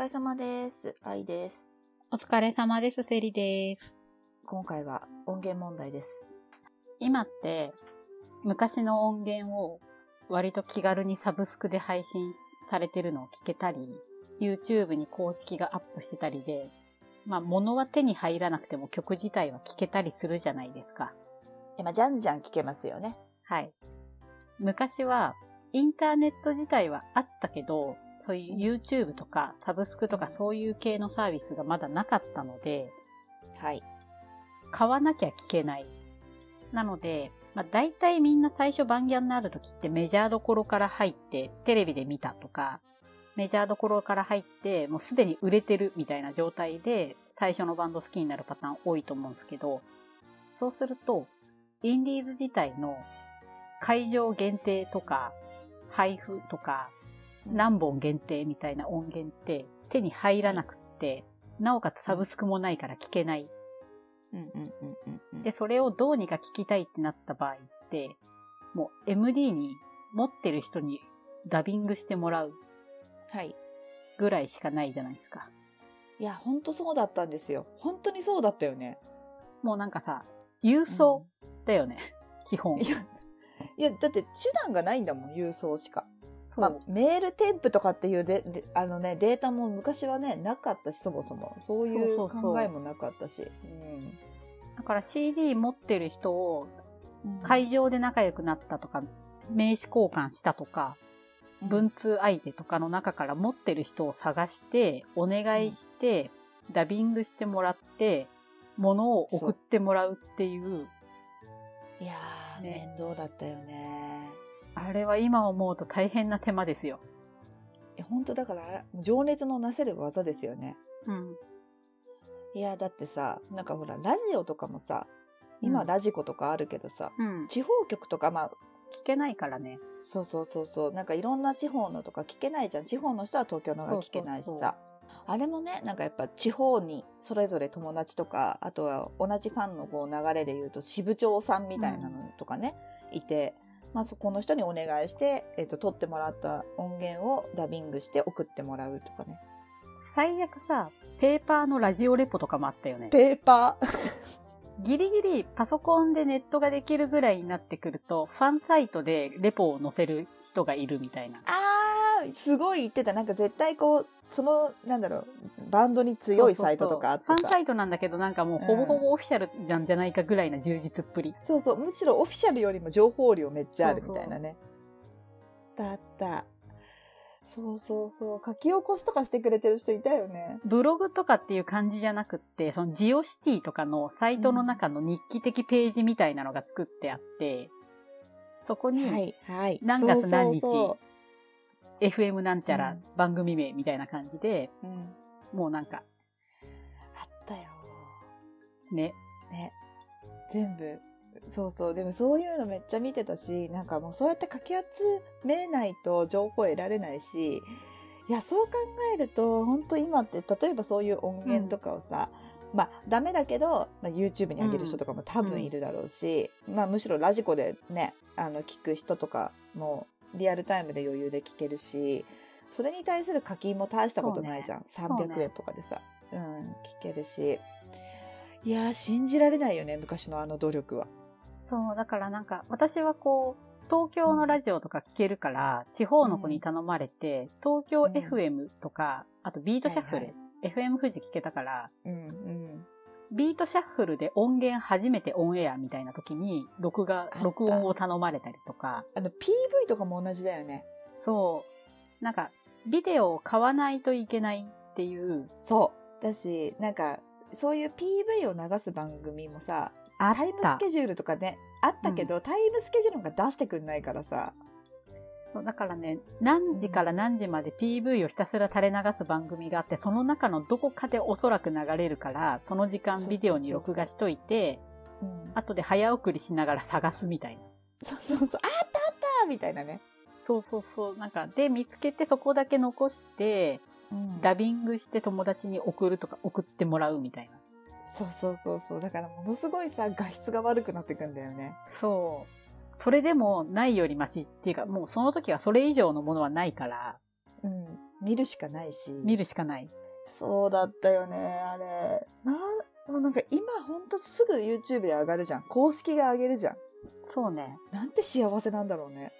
疲れ様です。愛です。お疲れ様です、セリです。今回は音源問題です。今って、昔の音源を割と気軽にサブスクで配信されてるのを聞けたり、YouTube に公式がアップしてたりで、まあ物は手に入らなくても曲自体は聞けたりするじゃないですか。今、じゃんじゃん聞けますよね。はい。昔は、インターネット自体はあったけど、そういう YouTube とかサブスクとかそういう系のサービスがまだなかったので、はい。買わなきゃ聞けない。なので、まあ大体みんな最初番ギャンになるときってメジャーどころから入ってテレビで見たとか、メジャーどころから入ってもうすでに売れてるみたいな状態で最初のバンド好きになるパターン多いと思うんですけど、そうすると、インディーズ自体の会場限定とか配布とか何本限定みたいな音源って手に入らなくって、なおかつサブスクもないから聞けないうんうんうんうんうん。で、それをどうにか聞きたいってなった場合って、もう MD に持ってる人にダビングしてもらうはい。ぐらいしかないじゃないですか。いや、ほんとそうだったんですよ。本当にそうだったよね。もうなんかさ、郵送だよね。基本い。や、いや、だって手段がないんだもん、郵送しか。まあ、メール添付とかっていうでであのね、データも昔はね、なかったし、そもそも。そういう考えもなかったし。うん。だから CD 持ってる人をうん。会場で仲良くなったとか、名刺交換したとか、文通相手とかの中から持ってる人を探して、お願いして、ダビングしてもらって、物を送ってもらうっていう、いやー、ね。面倒だったよね。あれは今思うと大変な手間ですよ。いや、本当だから、情熱のなせる技ですよね。うん。いや、だってさ、なんかほら、ラジオとかもさ、今うんラジコとかあるけどさ、うん。地方局とか、まあ、聞けないからね。そうそうそうそう、なんかいろんな地方のとか聞けないじゃん。地方の人は東京のが聞けないしさ。あれもね、なんかやっぱ地方にそれぞれ友達とか、あとは同じファンのこう流れで言うと支部長さんみたいなのとかね、いて、まあそこの人にお願いして、えっ、と、撮ってもらった音源をダビングして送ってもらうとかね。最悪さ、ペーパーのラジオレポとかもあったよね。ペーパー？ギリギリパソコンでネットができるぐらいになってくると、ファンサイトでレポを載せる人がいるみたいな。あー、すごい言ってた。なんか絶対こう、その、なんだろう、バンドに強いサイトとかあってファンサイトなんだけどなんかもうほぼほぼオフィシャルなんじゃないかぐらいな充実っぷり。そうそう、むしろオフィシャルよりも情報量めっちゃあるみたいなね。だった。そうそうそう。書き起こしとかしてくれてる人いたよね。ブログとかっていう感じじゃなくって、そのジオシティとかのサイトの中の日記的ページみたいなのが作ってあって、そこに、はい、はい。何月何日そうそう FM なんちゃらうん番組名みたいな感じで、そううん。もうなんか、あったよ。ね、ね。全部。そうそう。でもそういうのめっちゃ見てたし、なんかもうそうやってかき集めないと情報得られないし、いや、そう考えると、本当今って、例えばそういう音源とかをさ、まあ、ダメだけど、まあ、YouTube に上げる人とかも多分いるだろうし、まあ、むしろラジコでね、あの、聞く人とかも、リアルタイムで余裕で聞けるし、それに対する課金も大したことないじゃん。ね300円とかでさ。うん、聞けるし。いやー、信じられないよね、昔のあの努力は。そう、だからなんか、私はこう、東京のラジオとか聞けるから、地方の子に頼まれて、東京うん FM とか、あとビートシャッフル、はい FM 富士聞けたから、うん、うん。ビートシャッフルで音源初めてオンエアみたいな時に、録画録音を頼まれたりとか、あの、PV とかも同じだよね。そう、なんか、ビデオを買わないといけないっていう、そう。だし、なんか、そういう PV を流す番組もさ、タイムスた。ケジュールとかね、あったけど、タイムスケジュールが出してくんないからさ。そうだからね、何時から何時まで PV をひたすら垂れ流す番組があって、その中のどこかでおそらく流れるから、その時間ビデオに録画しといて、うん。後で早送りしながら探すみたいな。そうそうそう、あったあったみたいなね。そうそうそう。なんか、で、見つけてそこだけ残して、うんダビングして友達に送るとか送ってもらうみたいな。そうそうそうそう。だからものすごいさ、画質が悪くなってくんだよね。そう。それでもないよりマシっていうか、もうその時はそれ以上のものはないから、うん。見るしかないし。見るしかない。そうだったよね、あれ。な、もうなんか今ほんとすぐ YouTube で上がるじゃん。公式が上げるじゃん。そうね。なんて幸せなんだろうね。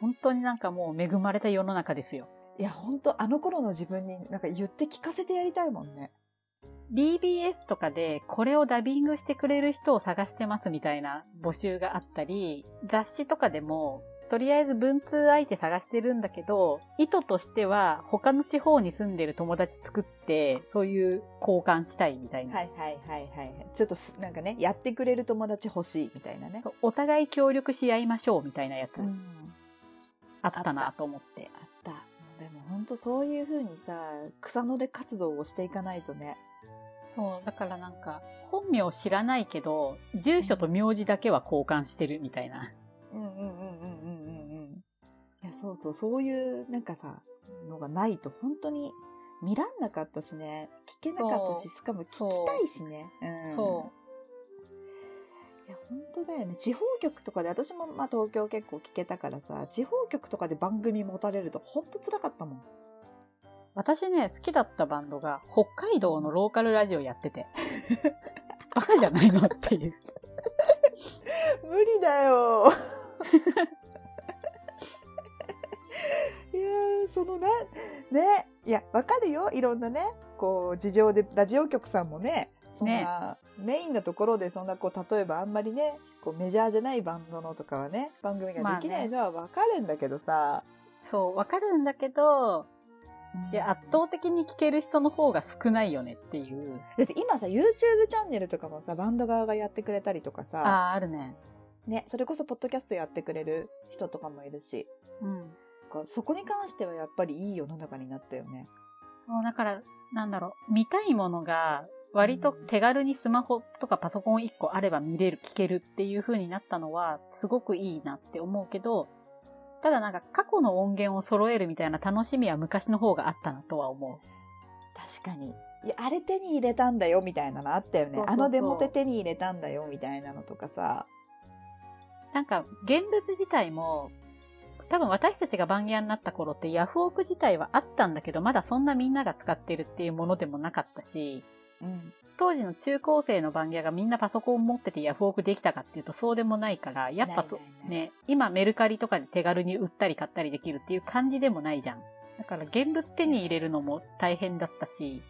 本当になんかもう恵まれた世の中ですよ。いや、ほんとあの頃の自分になんか言って聞かせてやりたいもんね。BBS とかでこれをダビングしてくれる人を探してますみたいな募集があったり、雑誌とかでも、とりあえず文通相手探してるんだけど、意図としては他の地方に住んでる友達作って、そういう交換したいみたいな。はいはいはいはいはい。ちょっとふなんかね、やってくれる友達欲しいみたいなね。お互い協力し合いましょうみたいなやつうん。あったなと思って。あった。でもほんとそういう風にさ、草の根活動をしていかないとね。そう、だからなんか、本名知らないけど、住所と名字だけは交換してるみたいな。うんうんうんうんうんうんうん。いや、そうそう、そういうなんかさ、のがないと本当に見らんなかったしね。聞けなかったし、しかも聞きたいしね。うん。そいや、本当だよね。地方局とかで、私もまあ東京結構聞けたからさ、地方局とかで番組持たれると本当辛かったもん。私ね、好きだったバンドが、北海道のローカルラジオやってて。バカじゃないのっていう。無理だよ。いやーそのな、ね、いや、わかるよ。いろんなね、こう、事情で、ラジオ局さんもね、そんな、メインのところで、そんな、こう、例えばあんまりね、こう、メジャーじゃないバンドのとかはね、番組ができないのはわかるんだけどさ。そう、わかるんだけど、いや、圧倒的に聞ける人の方が少ないよねっていう。だって今さ、YouTube チャンネルとかもさ、バンド側がやってくれたりとかさ、ああ、あるね。ね、それこそポッドキャストやってくれる人とかもいるし、うん。こうそこに関してはやっぱりいい世の中になったよね。そう、だから、なんだろう、見たいものが、割と手軽にスマホとかパソコン1個あれば見れる、聞けるっていう風になったのは、すごくいいなって思うけど、ただなんか過去の音源を揃えるみたいな楽しみは昔の方があったなとは思う。確かに。いや、あれ手に入れたんだよみたいなのあったよね。そうそうそうあのデモテ手に入れたんだよみたいなのとかさ。なんか、現物自体も、多分私たちが番屋になった頃ってヤフオク自体はあったんだけど、まだそんなみんなが使ってるっていうものでもなかったし、うん。当時の中高生の番屋がみんなパソコン持っててヤフオクできたかっていうとそうでもないから、やっぱそね、今メルカリとかで手軽に売ったり買ったりできるっていう感じでもないじゃん。だから現物手に入れるのも大変だったし、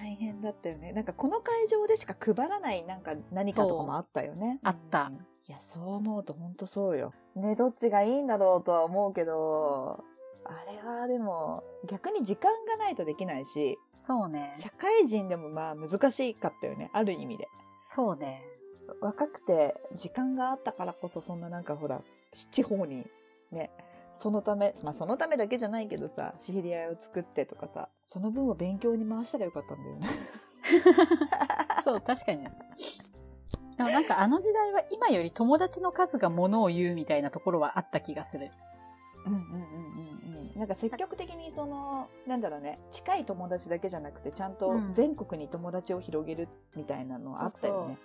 大変だったよね。なんかこの会場でしか配らないなんか何かとかもあったよね。あったうんいや、そう思うと本当そうよ。ね、どっちがいいんだろうとは思うけど、あれはでも逆に時間がないとできないし、そうね。社会人でもまあ難しかったよね。ある意味で。そうね。若くて時間があったからこそそんななんかほら、地方にね、そのため、まあそのためだけじゃないけどさ、知り合いを作ってとかさ、その分を勉強に回したらよかったんだよね。そう、確かに。でもなんかあの時代は今より友達の数がものを言うみたいなところはあった気がする。うんうんうんうんうん。なんか積極的にその、なんだろうね、近い友達だけじゃなくて、ちゃんとうん全国に友達を広げるみたいなのあったよね。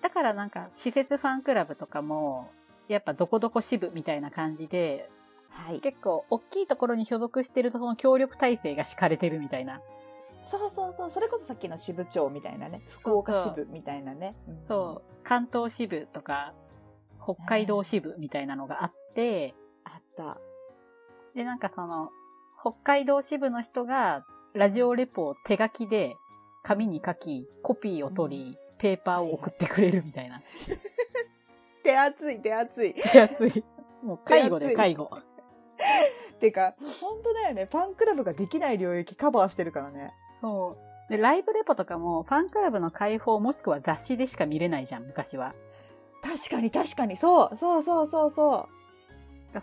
だからなんか施設ファンクラブとかも、やっぱどこどこ支部みたいな感じで、はい。結構大きいところに所属してるとその協力体制が敷かれてるみたいな。そうそうそう。それこそさっきの支部長みたいなね。福岡支部みたいなね。んそう、関東支部とか、北海道支部みたいなのがあって、あった。で、なんかその、北海道支部の人が、ラジオレポを手書きで、紙に書き、コピーを取り、ペーパーを送ってくれるみたいな。手厚い手厚い。手厚い。もう介護で介護。てか、本当だよね。ファンクラブができない領域カバーしてるからね。そう。で、ライブレポとかも、ファンクラブの開放もしくは雑誌でしか見れないじゃん、昔は。確かに確かに。そう。そうそうそうそう。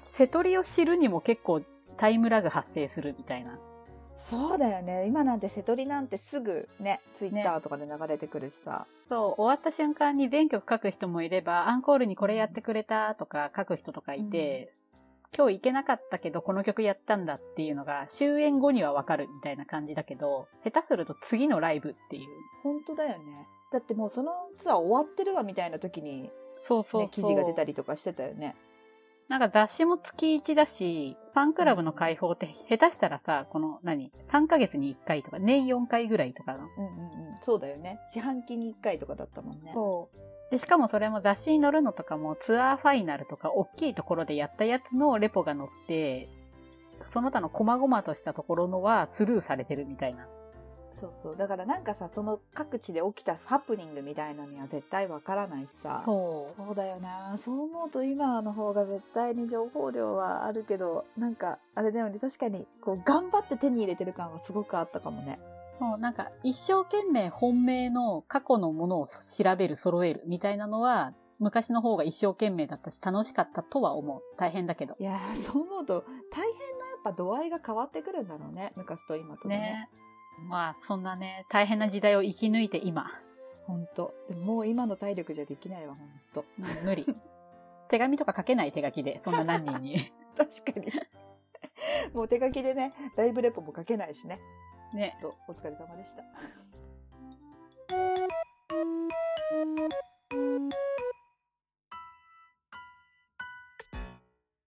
瀬取りを知るにも結構タイムラグ発生するみたいな。そうだよね。今なんて瀬戸りなんてすぐね、ツイッターとかで流れてくるしさ。そう、終わった瞬間に全曲書く人もいれば、アンコールにこれやってくれたとか書く人とかいて、今日行けなかったけどこの曲やったんだっていうのが終演後にはわかるみたいな感じだけど、下手すると次のライブっていう。本当だよね。だってもうそのツアー終わってるわみたいな時に、そうそうそう。ね、記事が出たりとかしてたよね。なんか雑誌も月1だし、ファンクラブの開放って下手したらさ、この何 ?3 ヶ月に1回とか、年4回ぐらいとかの。うんうんうん。そうだよね。四半期に1回とかだったもんね。そう。で、しかもそれも雑誌に載るのとかもツアーファイナルとか大きいところでやったやつのレポが載って、その他の細々としたところのはスルーされてるみたいな。そうそう。だからなんかさ、その各地で起きたハプニングみたいなのには絶対わからないしさ。そう。そうだよな。そう思うと今の方が絶対に情報量はあるけど、なんか、あれだよね。確かに、こう、頑張って手に入れてる感はすごくあったかもね。そう、なんか一生懸命本命の過去のものを調べる、揃えるみたいなのは、昔の方が一生懸命だったし楽しかったとは思う。大変だけど。いやー、そう思うと、大変なやっぱ度合いが変わってくるんだろうね。昔と今とでね。ね。まあ、そんなね、大変な時代を生き抜いて今。ほんと。でももう今の体力じゃできないわ、ほんと。うん無理。手紙とか書けない手書きで、そんな何人に。確かに。もう手書きでね、ライブレポも書けないしね。ね。と、お疲れ様でした。